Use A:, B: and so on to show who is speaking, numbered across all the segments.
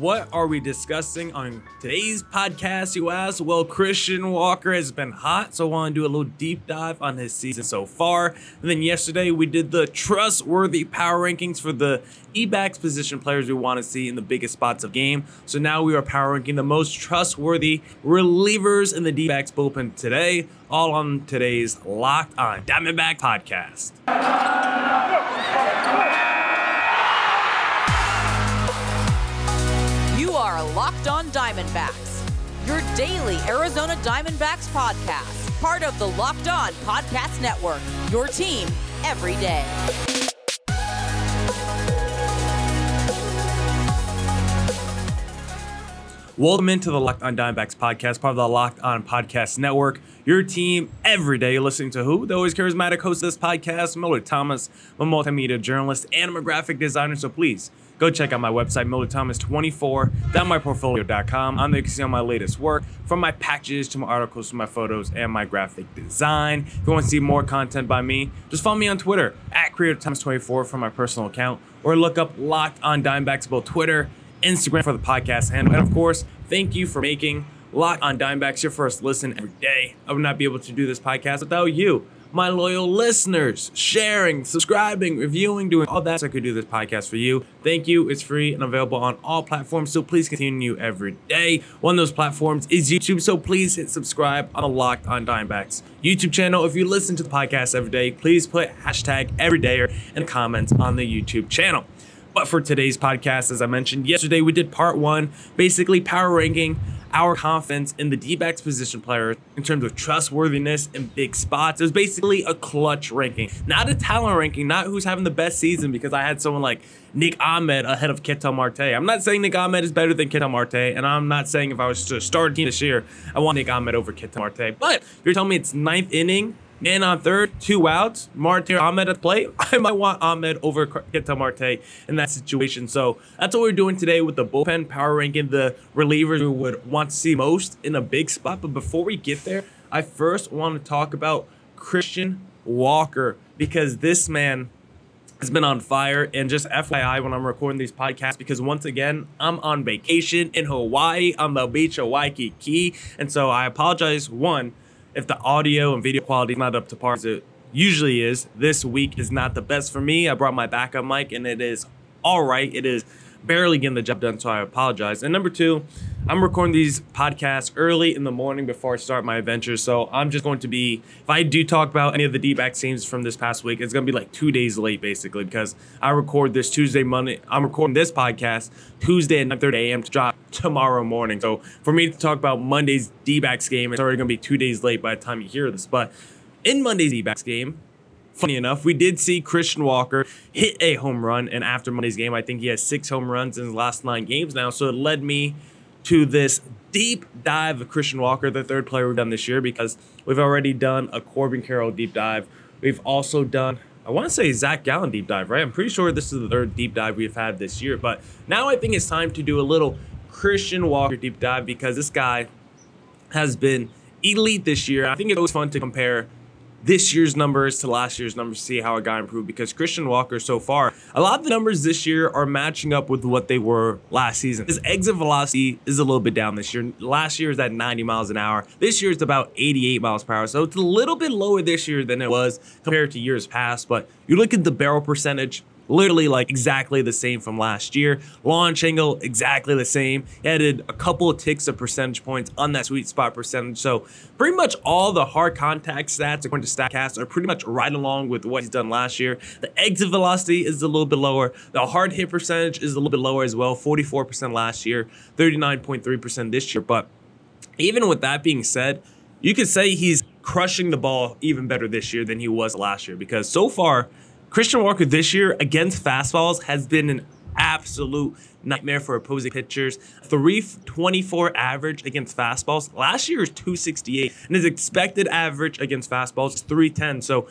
A: What are we discussing on today's podcast, you ask? Well, Christian Walker has been hot, so I want to do a little deep dive on his season so far. And then yesterday, we did the trustworthy power rankings for the D-backs position players we want to see in the biggest spots of game. So now we are power ranking the most trustworthy relievers in the D-backs bullpen today, all on today's Locked on Diamondback podcast.
B: Locked On Diamondbacks, your daily Arizona Diamondbacks podcast, part of the Locked On Podcast Network, your team every day.
A: Welcome into the Locked On Diamondbacks podcast, part of the Locked On Podcast Network. Your team every day. You're listening to who? The always charismatic host of this podcast, Millard Thomas, a multimedia journalist and I'm a graphic designer. So please go check out my website, MillardThomas24.myportfolio.com. On there, you can see all my latest work, from my patches to my articles to my photos and my graphic design. If you want to see more content by me, just follow me on Twitter at CreatorThomas24 for my personal account, or look up Locked On Diamondbacks, both Twitter Instagram for the podcast handle. And of course, thank you for making Locked on Diamondbacks your first listen every day. I would not be able to do this podcast without you, my loyal listeners, sharing, subscribing, reviewing, doing all that so I could do this podcast for you. Thank you. It's free and available on all platforms, so please continue every day. One of those platforms is YouTube, so please hit subscribe on the Locked on Diamondbacks YouTube channel. If you listen to the podcast every day, please put hashtag everydayer in the comments on the YouTube channel. But for today's podcast, as I mentioned yesterday, we did part one, basically power ranking our confidence in the D backs position player in terms of trustworthiness and big spots. It was basically a clutch ranking, not a talent ranking, not who's having the best season, because I had someone like Nick Ahmed ahead of Ketel Marte. I'm not saying Nick Ahmed is better than Ketel Marte, and I'm not saying if I was to start a team this year, I want Nick Ahmed over Ketel Marte. But if you're telling me it's ninth inning, Man on third, two outs. Marte Ahmed at play. I might want Ahmed over Ketel Marte in that situation. So that's what we're doing today with the bullpen power ranking the relievers we would want to see most in a big spot. But before we get there, I first want to talk about Christian Walker because this man has been on fire. And just FYI, when I'm recording these podcasts, because once again, I'm on vacation in Hawaii on the beach of Waikiki. And so I apologize, one, if the audio and video quality is not up to par as it usually is. This week is not the best for me. I brought my backup mic and it is all right. It is barely getting the job done, so I apologize. And number two, I'm recording these podcasts early in the morning before I start my adventure. So I'm just going to be, if I do talk about any of the D back teams from this past week, it's going to be like two days late basically because I record this Tuesday, Monday. I'm recording this podcast Tuesday at 9:30 a.m. to drop tomorrow morning. So for me to talk about Monday's D backs game, it's already going to be two days late by the time you hear this. But in Monday's D backs game, funny enough, we did see Christian Walker hit a home run, and after Monday's game, I think he has six home runs in his last nine games now. So it led me to this deep dive of Christian Walker, the third player we've done this year, because we've already done a Corbin Carroll deep dive. We've also done, I want to say Zach Gallen deep dive, right? I'm pretty sure this is the third deep dive we've had this year. But now I think it's time to do a little Christian Walker deep dive because this guy has been elite this year. I think it's always fun to compare this year's numbers to last year's numbers, see how it got improved. Because Christian Walker, so far, a lot of the numbers this year are matching up with what they were last season. His exit velocity is a little bit down this year. Last year is at 90 miles an hour. This year it's about 88 miles per hour. So it's a little bit lower this year than it was compared to years past. But you look at the barrel percentage, literally like exactly the same from last year. Launch angle, exactly the same. He added a couple of ticks of percentage points on that sweet spot percentage. So pretty much all the hard contact stats according to StatCast are pretty much right along with what he's done last year. The exit velocity is a little bit lower. The hard hit percentage is a little bit lower as well. 44% last year, 39.3% this year. But even with that being said, you could say he's crushing the ball even better this year than he was last year because so far Christian Walker this year against fastballs has been an absolute nightmare for opposing pitchers. 324 average against fastballs. Last year is 268, and his expected average against fastballs is 310. So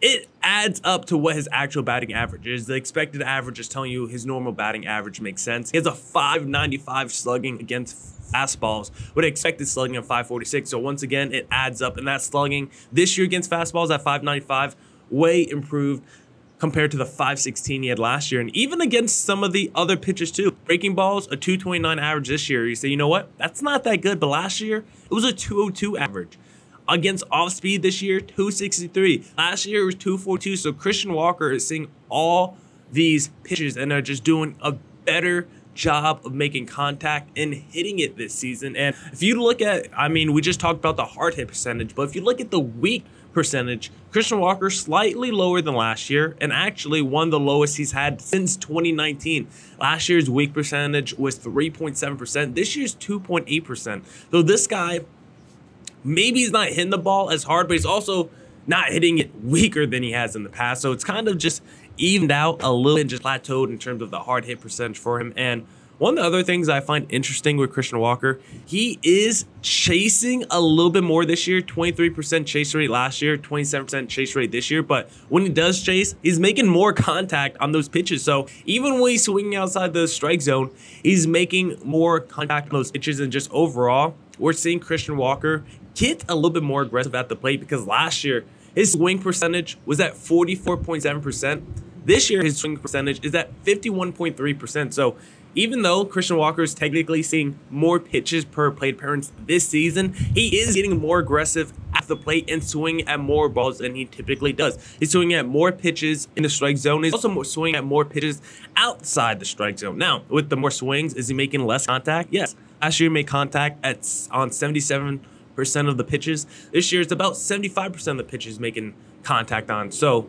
A: it adds up to what his actual batting average is. The expected average is telling you his normal batting average makes sense. He has a 595 slugging against fastballs with expected slugging of 546. So once again, it adds up, and that slugging this year against fastballs at 595 way improved compared to the 516 he had last year. And even against some of the other pitchers, too. Breaking balls, a 229 average this year. You say, you know what? That's not that good. But last year, it was a 202 average. Against off speed this year, 263. Last year, it was 242. So Christian Walker is seeing all these pitches and are just doing a better job of making contact and hitting it this season. And if you look at, I mean, we just talked about the hard hit percentage, but if you look at the weak percentage, Christian Walker slightly lower than last year and actually one of the lowest he's had since 2019. Last year's weak percentage was 3.7%. This year's 2.8%. So this guy, maybe he's not hitting the ball as hard, but he's also not hitting it weaker than he has in the past. So it's kind of just evened out a little and just plateaued in terms of the hard hit percentage for him. And one of the other things I find interesting with Christian Walker, he is chasing a little bit more this year 23% chase rate last year, 27% chase rate this year. But when he does chase, he's making more contact on those pitches. So even when he's swinging outside the strike zone, he's making more contact on those pitches. And just overall, we're seeing Christian Walker get a little bit more aggressive at the plate because last year, his swing percentage was at 44.7%. This year, his swing percentage is at 51.3%. So even though Christian Walker is technically seeing more pitches per plate appearance this season, he is getting more aggressive at the plate and swinging at more balls than he typically does. He's swinging at more pitches in the strike zone. He's also swinging at more pitches outside the strike zone. Now, with the more swings, is he making less contact? Yes. Last year, he made contact at on 77 percent of the pitches. This year, it's about 75% of the pitches making contact on. So,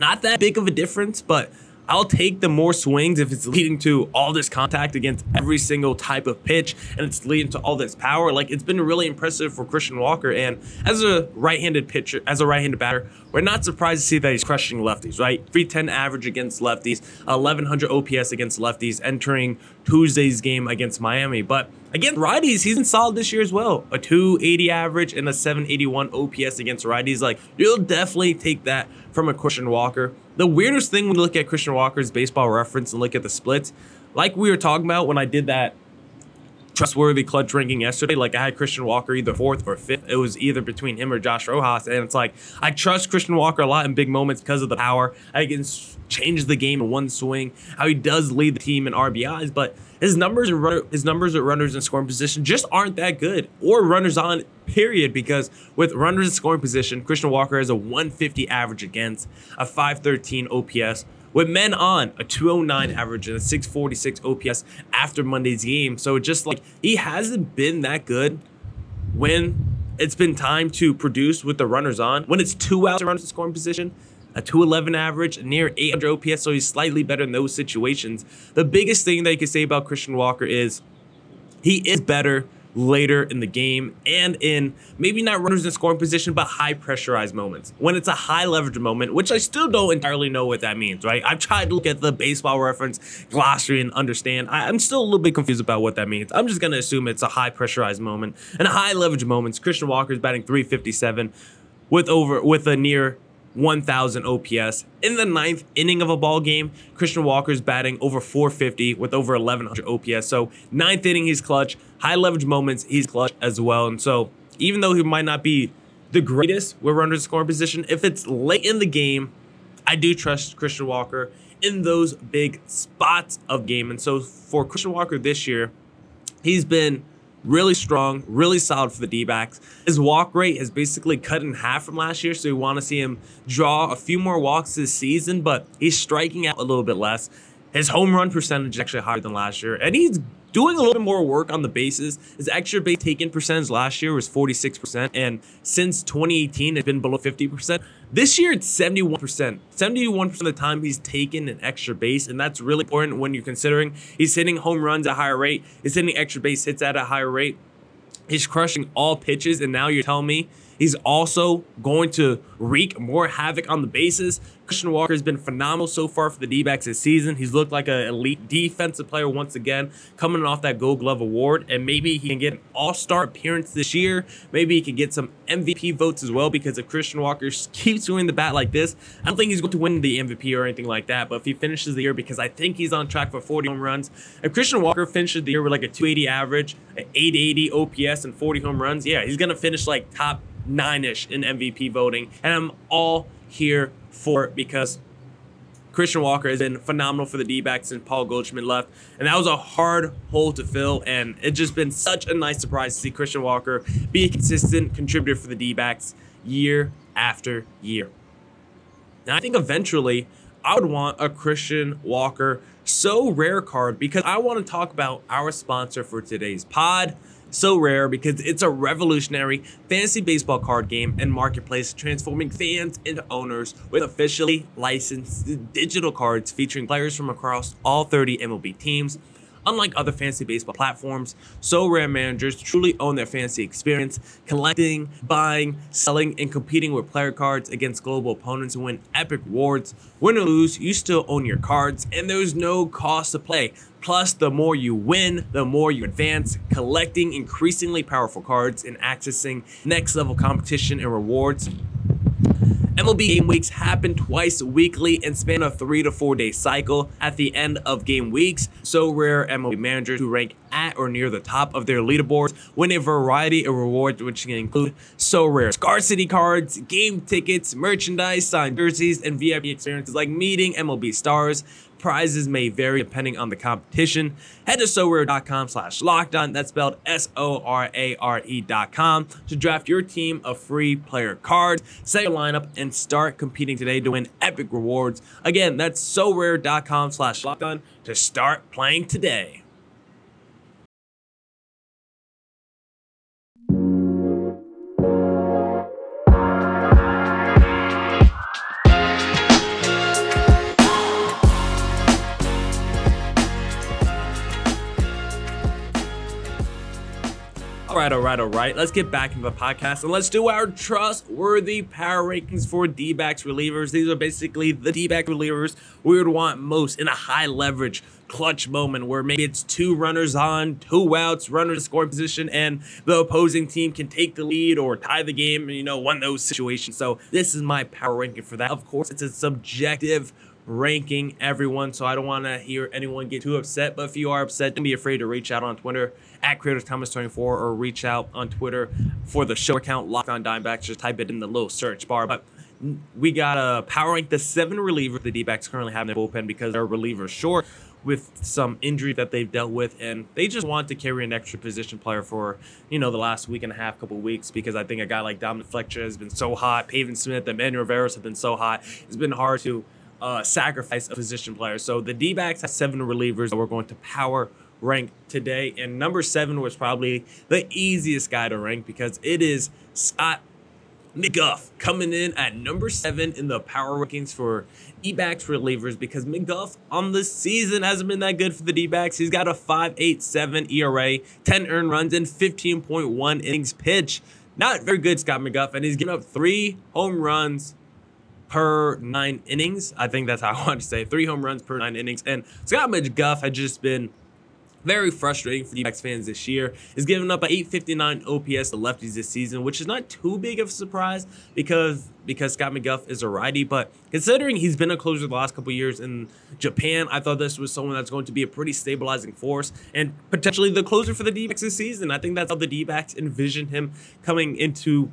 A: not that big of a difference, but I'll take the more swings if it's leading to all this contact against every single type of pitch and it's leading to all this power. Like it's been really impressive for Christian Walker. And as a right-handed pitcher, as a right-handed batter, we're not surprised to see that he's crushing lefties, right? 310 average against lefties, 1100 OPS against lefties entering Tuesday's game against Miami. But against righties, he's been solid this year as well. A 280 average and a 781 OPS against righties. Like you'll definitely take that from a Christian Walker. The weirdest thing when you look at Christian Walker's baseball reference and look at the splits, like we were talking about when I did that trustworthy clutch ranking yesterday. Like I had Christian Walker either fourth or fifth. It was either between him or Josh Rojas, and it's like I trust Christian Walker a lot in big moments because of the power. I can change the game in one swing. How he does lead the team in RBIs, but his numbers and runner, his numbers at runners in scoring position just aren't that good, or runners on period. Because with runners in scoring position, Christian Walker has a 150 average against, a 513 OPS. With men on, a 209 average and a 646 OPS after Monday's game. So just like he hasn't been that good when it's been time to produce with the runners on. When it's two outs runners in scoring position, a 211 average, near 800 OPS, so he's slightly better in those situations. The biggest thing that you can say about Christian Walker is he is better later in the game and in maybe not runners in scoring position, but high pressurized moments. When it's a high leverage moment, which I still don't entirely know what that means, right? I've tried to look at the baseball reference glossary and understand. I, am still a little bit confused about what that means. I'm just going to assume it's a high pressurized moment and high leverage moments. Christian Walker is batting 357 with over with a near 1000 OPS. In the ninth inning of a ball game, Christian Walker's batting over 450 with over 1100 OPS. So, ninth inning, he's clutch. High leverage moments, he's clutch as well. And so, even though he might not be the greatest with runners scoring position, if it's late in the game, I do trust Christian Walker in those big spots of game. And so, for Christian Walker this year, he's been really strong, really solid for the D backs. His walk rate has basically cut in half from last year, so we want to see him draw a few more walks this season, but he's striking out a little bit less. His home run percentage is actually higher than last year, and he's doing a little bit more work on the bases. His extra base taken percentage last year was 46%, and since 2018, it's been below 50%. This year, it's 71%. 71% of the time, he's taken an extra base, and that's really important when you're considering he's hitting home runs at a higher rate, he's hitting extra base hits at a higher rate. He's crushing all pitches, and now you're telling me He's also going to wreak more havoc on the bases. Christian Walker has been phenomenal so far for the D backs this season. He's looked like an elite defensive player once again, coming off that Gold Glove award. And maybe he can get an all star appearance this year. Maybe he can get some MVP votes as well because if Christian Walker keeps doing the bat like this, I don't think he's going to win the MVP or anything like that. But if he finishes the year, because I think he's on track for 40 home runs, if Christian Walker finishes the year with like a 280 average, an 880 OPS, and 40 home runs, yeah, he's going to finish like top nine ish in MVP voting. And I'm all here for it because Christian Walker has been phenomenal for the D backs since Paul Goldschmidt left. And that was a hard hole to fill. And it's just been such a nice surprise to see Christian Walker be a consistent contributor for the D backs year after year. And I think eventually I would want a Christian Walker Sorare card because I want to talk about our sponsor for today's pod. Sorare because it's a revolutionary fantasy baseball card game and marketplace transforming fans into owners with officially licensed digital cards featuring players from across all 30 MLB teams Unlike other fantasy baseball platforms, Sorare managers truly own their fantasy experience, collecting, buying, selling, and competing with player cards against global opponents and win epic rewards. Win or lose, you still own your cards, and there's no cost to play. Plus, the more you win, the more you advance, collecting increasingly powerful cards and accessing next level competition and rewards. MLB game weeks happen twice weekly and span a three to four day cycle at the end of game weeks. Sorare MLB managers who rank at or near the top of their leaderboards win a variety of rewards, which can include Sorare scarcity cards, game tickets, merchandise, signed jerseys, and VIP experiences like meeting MLB stars, Prizes may vary depending on the competition. Head to sorare.com slash lockedon. That's spelled S-O-R-A-R-E dot com to draft your team of free player cards, set your lineup, and start competing today to win epic rewards. Again, that's sorare.com slash lockedon to start playing today. All right, all right. Let's get back into the podcast and let's do our trustworthy power rankings for D backs relievers. These are basically the D back relievers we would want most in a high leverage clutch moment where maybe it's two runners on, two outs, runners scoring position, and the opposing team can take the lead or tie the game, you know, one of those situations. So this is my power ranking for that. Of course, it's a subjective ranking everyone, so I don't want to hear anyone get too upset. But if you are upset, don't be afraid to reach out on Twitter at Creator Thomas 24 or reach out on Twitter for the show account Locked On Diamondbacks. Just type it in the little search bar. But we got a power rank the seven relievers the D-backs currently have in their bullpen because they're relievers short with some injury that they've dealt with and they just want to carry an extra position player for you know the last week and a half couple weeks because i think a guy like dominic fletcher has been so hot pavin smith and Manny Rivera have been so hot it's been hard to uh, sacrifice a position player. So the D backs have seven relievers that we're going to power rank today. And number seven was probably the easiest guy to rank because it is Scott McGough coming in at number seven in the power rankings for D-backs relievers because McGough on the season hasn't been that good for the D-backs. He's got a 5.87 ERA, 10 earned runs, and 15.1 innings pitch. Not very good, Scott McGough, and he's given up three home runs per nine innings. I think that's how I want to say three home runs per nine innings. And Scott McGough had just been very frustrating for D-backs fans this year. He's given up an 859 OPS to lefties this season, which is not too big of a surprise because because Scott McGough is a righty. But considering he's been a closer the last couple years in Japan, I thought this was someone that's going to be a pretty stabilizing force and potentially the closer for the D-backs this season. I think that's how the D-backs envision him coming into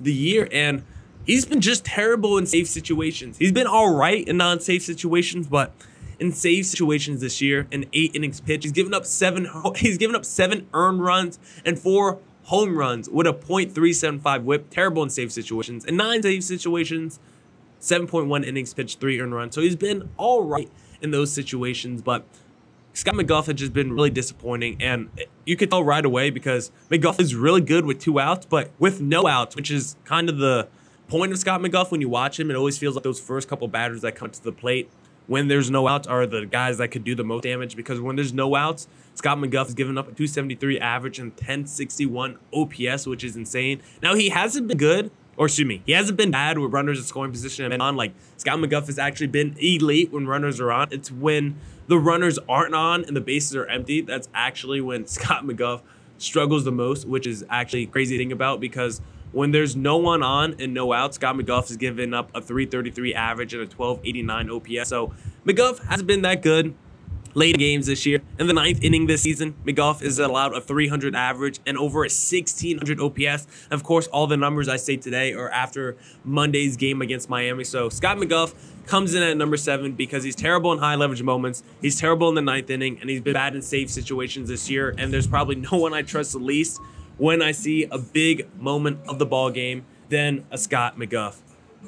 A: the year. And He's been just terrible in save situations. He's been all right in non-save situations, but in save situations this year, in eight innings pitch, he's given up seven. He's given up seven earned runs and four home runs with a .375 WHIP. Terrible in save situations. In nine save situations, 7.1 innings pitched, three earned runs. So he's been all right in those situations, but. Scott McGough has just been really disappointing, and you could tell right away because McGough is really good with two outs, but with no outs, which is kind of the point of Scott McGough when you watch him, it always feels like those first couple batters that come to the plate when there's no outs are the guys that could do the most damage because when there's no outs, Scott McGough has given up a 273 average and 1061 OPS, which is insane. Now he hasn't been good, or excuse me, he hasn't been bad with runners in scoring position and on. Like Scott McGough has actually been elite when runners are on. It's when the runners aren't on and the bases are empty. That's actually when Scott McGough struggles the most, which is actually crazy to think about because when there's no one on and no out, Scott McGough has given up a 333 average and a 1289 OPS. So McGough hasn't been that good. late games this year. In the ninth inning this season, McGough is allowed a 300 average and over a 1600 OPS. Of course, all the numbers I say today are after Monday's game against Miami. So Scott McGough comes in at number seven because he's terrible in high leverage moments. He's terrible in the ninth inning, and he's been bad in save situations this year. And there's probably no one I trust the least when I see a big moment of the ball game than a Scott McGough.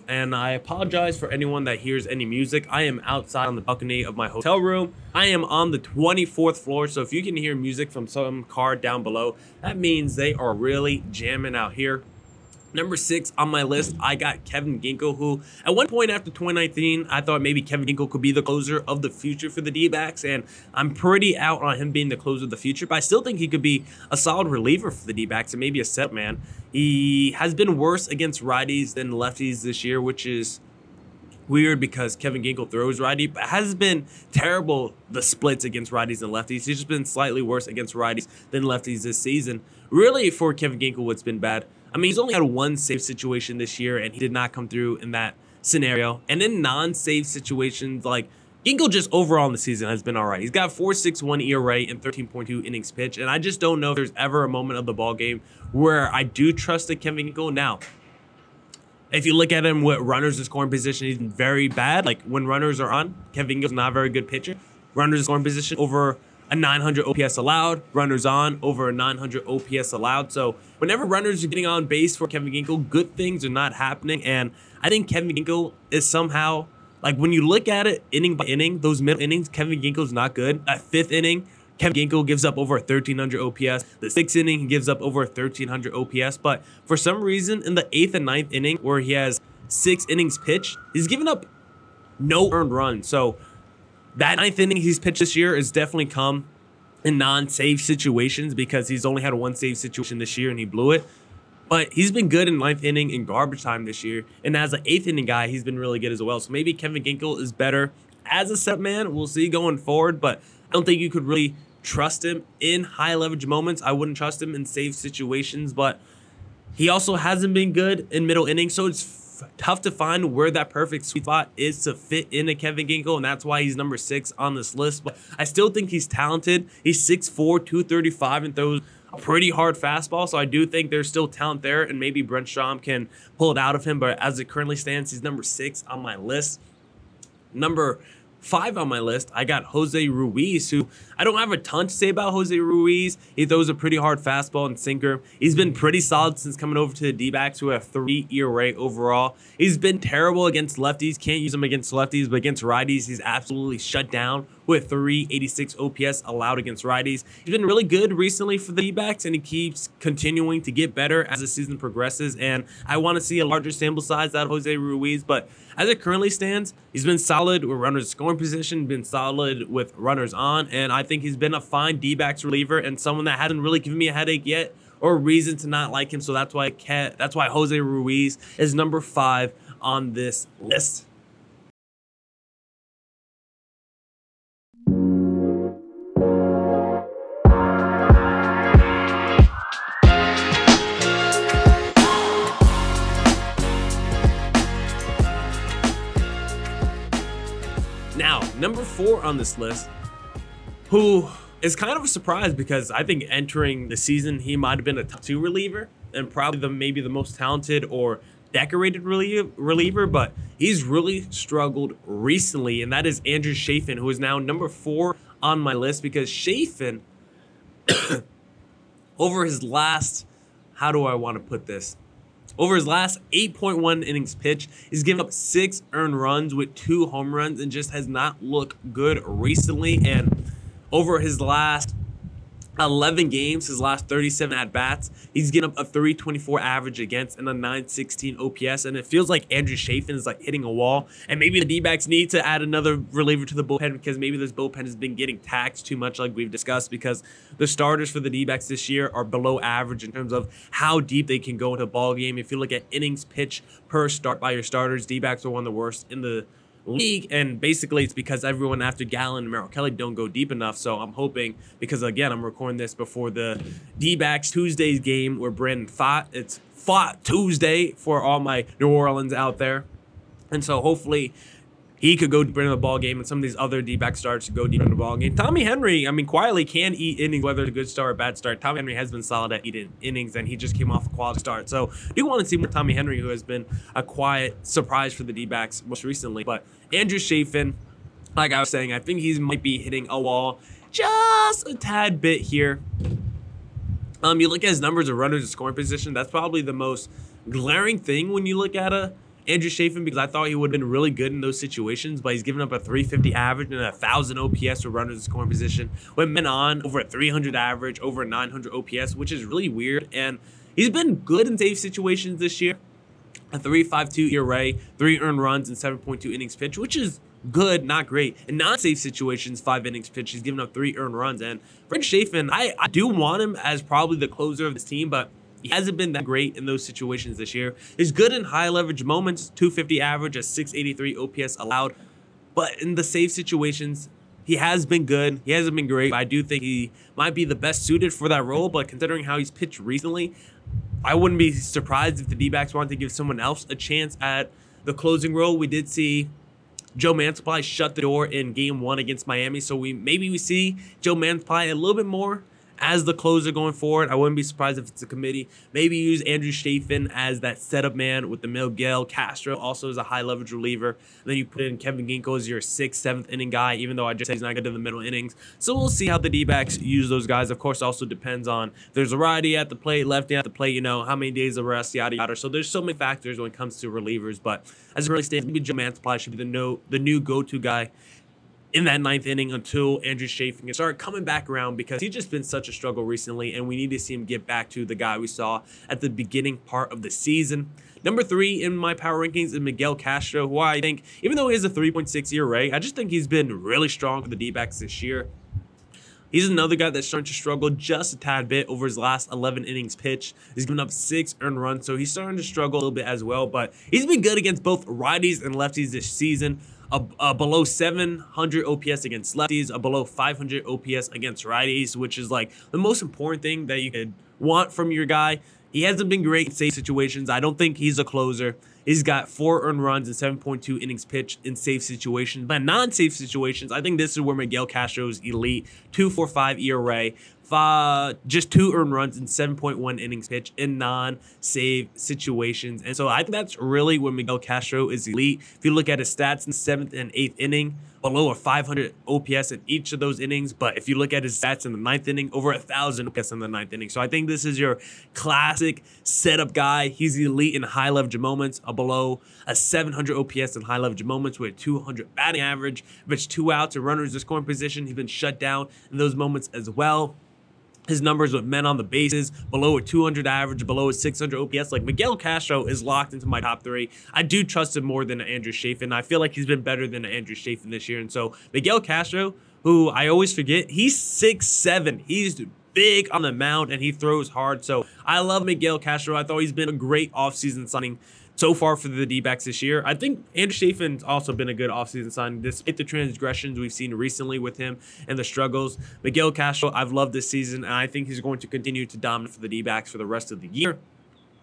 A: and I apologize for anyone that hears any music. I am outside on the balcony of my hotel room. I am on the 24th floor, so if you can hear music from some car down below, that means they are really jamming out here. Number six on my list, I got Kevin Ginkel, who at one point after 2019, I thought maybe Kevin Ginkel could be the closer of the future for the D backs. And I'm pretty out on him being the closer of the future, but I still think he could be a solid reliever for the D backs and maybe a set man. He has been worse against righties than lefties this year, which is weird because Kevin Ginkel throws righty, but has been terrible the splits against righties and lefties. He's just been slightly worse against righties than lefties this season. Really, for Kevin Ginkel, what's been bad I mean, he's only had one save situation this year, and he did not come through in that scenario. And in non-save situations, like Ginkel just overall in the season has been all right. He's got 4.61 ERA and 13.2 innings pitch, and I just don't know if there's ever a moment of the ball game where I do trust a Kevin Ginkel. Now, if you look at him with runners in scoring position, he's very bad. Like when runners are on, Kevin Ginkel's not a very good pitcher. Runners in scoring position over a 900 OPS allowed, runners on over a 900 OPS allowed. So whenever runners are getting on base for Kevin Ginkel, good things are not happening. And I think Kevin Ginkel is somehow like when you look at it inning by inning, those middle innings, Kevin Ginkel's not good. At fifth inning, Kevin Ginkel gives up over 1,300 OPS. The sixth inning, he gives up over 1,300 OPS. But for some reason, in the eighth and ninth inning, where he has six innings pitched, he's given up no earned runs. So that ninth inning he's pitched this year has definitely come in non-save situations because he's only had one save situation this year and he blew it. But he's been good in ninth inning and garbage time this year. And as an eighth inning guy, he's been really good as well. So maybe Kevin Ginkel is better as a set man. We'll see going forward. But I don't think you could really trust him in high leverage moments. I wouldn't trust him in save situations. But he also hasn't been good in middle innings. So it's tough to find where that perfect sweet spot is to fit into Kevin Ginkel, and that's why he's number six on this list. But I still think he's talented. He's 6'4, 235, and throws a pretty hard fastball. So I do think there's still talent there, and maybe Brent Strom can pull it out of him. But as it currently stands, he's number six on my list. Number five on my list, I got Jose Ruiz, who I don't have a ton to say about Jose Ruiz. He throws a pretty hard fastball and sinker. He's been pretty solid since coming over to the D backs, who have three ERA overall. He's been terrible against lefties, can't use him against lefties, but against righties, he's absolutely shut down with 386 OPS allowed against righties. He's been really good recently for the D-backs, and he keeps continuing to get better as the season progresses. And I want to see a larger sample size out of Jose Ruiz, but as it currently stands, he's been solid with runners scoring position, been solid with runners on, and I think he's been a fine D-backs reliever and someone that hasn't really given me a headache yet or reason to not like him. So that's why that's why Jose Ruiz is number five on this list. Now, number four on this list, who is kind of a surprise because I think entering the season he might have been a top two reliever and probably the maybe the most talented or decorated reliever, but he's really struggled recently, and that is Andrew Chafin, who is now number four on my list because Chafin, over his last, how do I want to put this? Over his last 8.1 innings pitch, he's given up six earned runs with two home runs and just has not looked good recently. And over his last 11 games, his last 37 at bats, he's getting up a 324 average against and a 916 OPS. And it feels like Andrew Chafin is like hitting a wall. And maybe the D backs need to add another reliever to the bullpen because maybe this bullpen has been getting taxed too much, like we've discussed, because the starters for the D backs this year are below average in terms of how deep they can go into a ball game. If you look at innings pitch per start by your starters, D backs are one of the worst in the league. And basically, it's because everyone after Gallen and Merrill Kelly don't go deep enough. So I'm hoping, because again, I'm recording this before the D backs Tuesday's game where Brandon Pfaadt. It's Pfaadt Tuesday for all my New Orleans out there. And so hopefully, he could go deeper into the ball game, and some of these other D-back starts to go deep into the ball game. Tommy Henry, I mean, quietly can eat innings, whether it's a good start or a bad start. Tommy Henry has been solid at eating innings, and he just came off a quality start. So do want to see more Tommy Henry, who has been a quiet surprise for the D-backs most recently. But Andrew Chafin, like I was saying, I think he might be hitting a wall just a tad bit here. Um, you look at his numbers of runners in scoring position. That's probably the most glaring thing when you look at a Andrew Chafin because I thought he would have been really good in those situations, but he's given up a 350 average and a 1,000 OPS for runners in scoring position. Went men on over a 300 average, over a 900 OPS, which is really weird. And he's been good in save situations this year. A 3.52 ERA, three earned runs, and 7.2 innings pitched, which is good, not great. In non-save situations, five innings pitched, he's given up three earned runs. And Fred Chafin, I, I do want him as probably the closer of this team, but he hasn't been that great in those situations this year. He's good in high leverage moments, 250 average, a 683 OPS allowed. But in the save situations, he has been good. He hasn't been great. I do think he might be the best suited for that role, but considering how he's pitched recently, I wouldn't be surprised if the D backs wanted to give someone else a chance at the closing role. We did see Joe Mantiply shut the door in game one against Miami. So we maybe we see Joe Mantiply a little bit more as the closer going forward. I wouldn't be surprised if it's a committee. Maybe use Andrew Chafin as that setup man with the Miguel Castro also as a high leverage reliever. And then you put in Kevin Ginkel as your sixth, seventh inning guy, even though I just said he's not good in the middle innings. So we'll see how the D backs use those guys. Of course, also depends on there's a righty at the plate, lefty at the plate, you know, how many days of rest, yada yada. So there's so many factors when it comes to relievers. But as it really stands, maybe Joe Mantiply should be the no the new go-to guy in that ninth inning until Andrew Chafin can start coming back around because he's just been such a struggle recently, and we need to see him get back to the guy we saw at the beginning part of the season. Number three in my power rankings is Miguel Castro, who I think, even though he has a 3.6 ERA, I just think he's been really strong for the D backs this year. He's another guy that's starting to struggle just a tad bit over his last 11 innings pitched. He's given up six earned runs, so he's starting to struggle a little bit as well. But he's been good against both righties and lefties this season a, a, below 700 OPS against lefties, a below 500 OPS against righties, which is like the most important thing that you could want from your guy. He hasn't been great in save situations. I don't think he's a closer. He's got four earned runs and 7.2 innings pitched in save situations. But non-save situations, I think this is where Miguel Castro's elite 2.45 ERA, five, just two earned runs and 7.1 innings pitched in non-save situations. And so I think that's really where Miguel Castro is elite. If you look at his stats in seventh and eighth inning, below a 500 OPS in each of those innings. But if you look at his stats in the ninth inning, over a thousand OPS in the ninth inning. So I think this is your classic setup guy. He's elite in high leverage moments, a below a 700 OPS in high leverage moments with 200 batting average. It's two outs or runners in scoring position, he's been shut down in those moments as well his numbers with men on the bases below a 200 average, below a 600 OPS. Like Miguel Castro is locked into my top three. I do trust him more than Andrew Chafin. I feel like he's been better than Andrew Chafin this year. And so Miguel Castro, who I always forget, he's six seven. He's big on the mound and he throws hard. So I love Miguel Castro. I thought he's been a great offseason signing so far for the D backs this year. I think Andrew Chafin's also been a good offseason signing, despite the transgressions we've seen recently with him and the struggles. Miguel Castro, I've loved this season, and I think he's going to continue to dominate for the D backs for the rest of the year.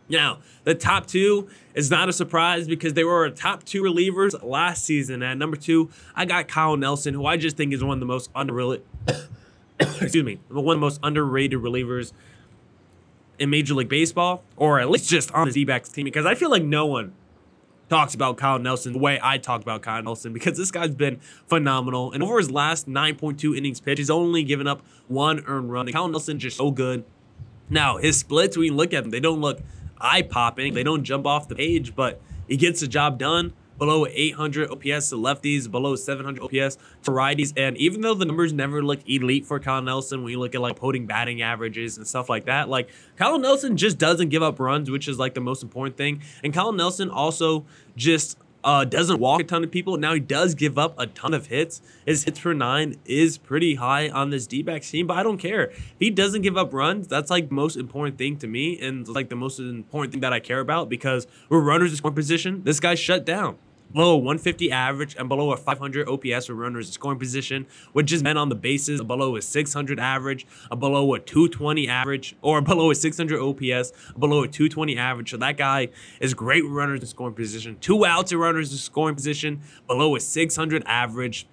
A: Now, the top two is not a surprise because they were our top two relievers last season. At number two, I got Kyle Nelson, who I just think is one of the most underrated, excuse me, one of the most underrated relievers in Major League Baseball, or at least just on the D-backs team, because I feel like no one talks about Kyle Nelson the way I talk about Kyle Nelson because this guy's been phenomenal. And over his last 9.2 innings pitched, he's only given up one earned run. And Kyle Nelson just so good. Now, his splits, we look at them, they don't look eye popping. They don't jump off the page, but he gets the job done below 800 OPS to lefties, below 700 OPS to righties. And even though the numbers never look elite for Kyle Nelson, when you look at like putting batting averages and stuff like that, like Kyle Nelson just doesn't give up runs, which is like the most important thing. And Kyle Nelson also just uh, doesn't walk a ton of people. Now he does give up a ton of hits. His hits per nine is pretty high on this D-back team, but I don't care. If he doesn't give up runs, that's like most important thing to me and like the most important thing that I care about because we're runners in scoring position. This guy's shut down. Below a 150 average and below a 500 OPS for runners in scoring position, which is men on the bases below a 600 average, a below a 220 average, or below a 600 OPS, below a 220 average. So that guy is great runners in scoring position, two outs in runners in scoring position, below a 600 average.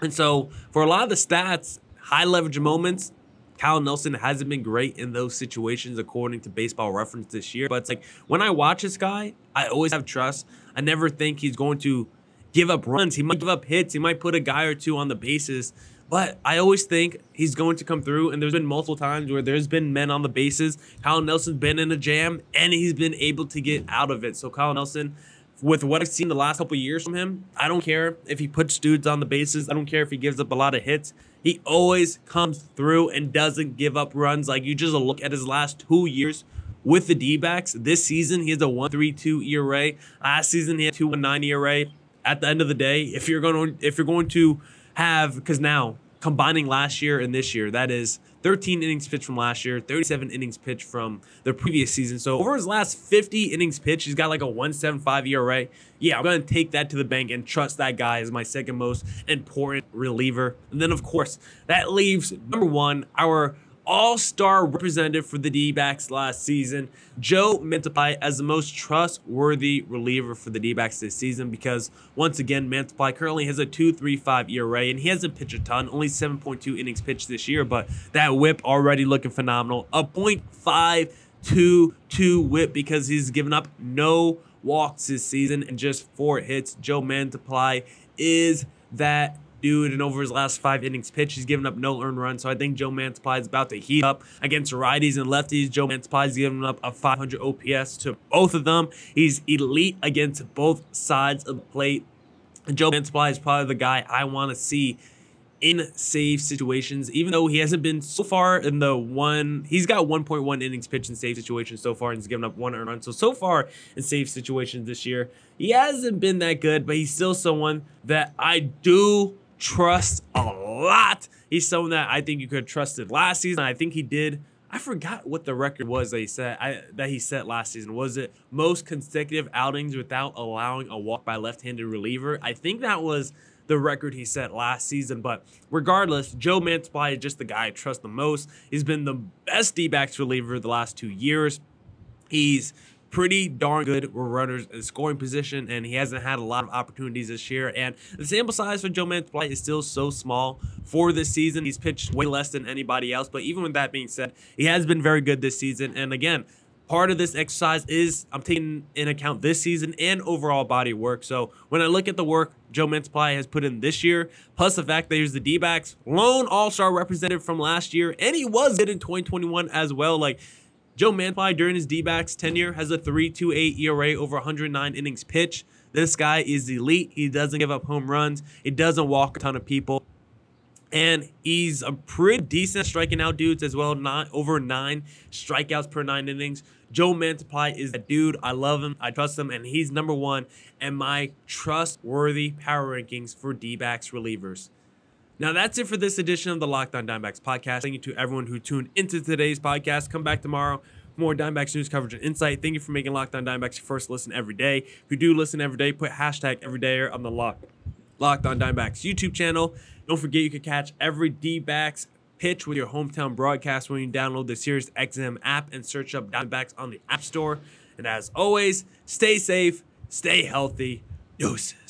A: And so for a lot of the stats, high leverage moments, Kyle Nelson hasn't been great in those situations according to baseball reference this year. But it's like when I watch this guy, I always have trust. I never think he's going to give up runs. He might give up hits. He might put a guy or two on the bases. But I always think he's going to come through. And there's been multiple times where there's been men on the bases. Kyle Nelson's been in a jam and he's been able to get out of it. So Kyle Nelson, with what I've seen the last couple years from him, I don't care if he puts dudes on the bases. I don't care if he gives up a lot of hits. He always comes through and doesn't give up runs. Like you just look at his last two years with the D backs. This season, he has a 1.32 ERA. Last season, he had 2.19 ERA. At the end of the day, if you're going to, if you're going to have, because now combining last year and this year, that is 13 innings pitched from last year, 37 innings pitched from the previous season. So over his last 50 innings pitched, he's got like a 175 ERA. Yeah, I'm going to take that to the bank and trust that guy as my second most important reliever. And then, of course, that leaves number one, our all star representative for the D backs last season, Joe Mantiply, as the most trustworthy reliever for the D backs this season because, once again, Mantiply currently has a 2.35 ERA and he hasn't pitched a ton, only 7.2 innings pitched this year, but that whip already looking phenomenal. A 0.522 whip because he's given up no walks this season and just four hits. Joe Mantiply is that dude. And over his last five innings pitched, he's given up no earned run. So I think Joe Mantiply is about to heat up against righties and lefties. Joe Mantiply is giving up a 500 OPS to both of them. He's elite against both sides of the plate. Joe Mantiply is probably the guy I want to see in save situations, even though he hasn't been so far in the one, he's got 1.1 innings pitched in save situations so far and he's given up one earned run. So, so far in save situations this year, he hasn't been that good, but he's still someone that I do trust a lot. He's someone that I think you could have trusted last season. I think he did. I forgot what the record was that he set I, that he set last season. Was it most consecutive outings without allowing a walk by left-handed reliever? I think that was the record he set last season. But regardless, Joe Mantiply is just the guy I trust the most. He's been the best D-backs reliever the last two years. He's pretty darn good runners in scoring position, and he hasn't had a lot of opportunities this year. And the sample size for Joe Mantiply is still so small for this season. He's pitched way less than anybody else. But even with that being said, he has been very good this season. And again, part of this exercise is I'm taking in account this season and overall body work. So when I look at the work Joe Mantiply has put in this year, plus the fact that he's the D-backs lone All-Star representative from last year, and he was good in 2021 as well. Like Joe Mantiply during his D-backs tenure has a 3.28 ERA over 109 innings pitched. This guy is elite. He doesn't give up home runs. He doesn't walk a ton of people. And he's a pretty decent striking out dudes as well. Not over nine strikeouts per nine innings. Joe Mantiply is a dude. I love him. I trust him, and he's number one in my trustworthy power rankings for D-backs relievers. Now that's it for this edition of the Locked On Diamondbacks podcast. Thank you to everyone who tuned into today's podcast. Come back tomorrow for more Diamondbacks news coverage and insight. Thank you for making Locked On Diamondbacks your first listen every day. If you do listen every day, put hashtag everydayer on the Locked Locked On Diamondbacks YouTube channel. Don't forget you can catch every D-backs pitch with your hometown broadcast when you download the Sirius XM app and search up Diamondbacks on the App Store. And as always, stay safe, stay healthy. Deuces.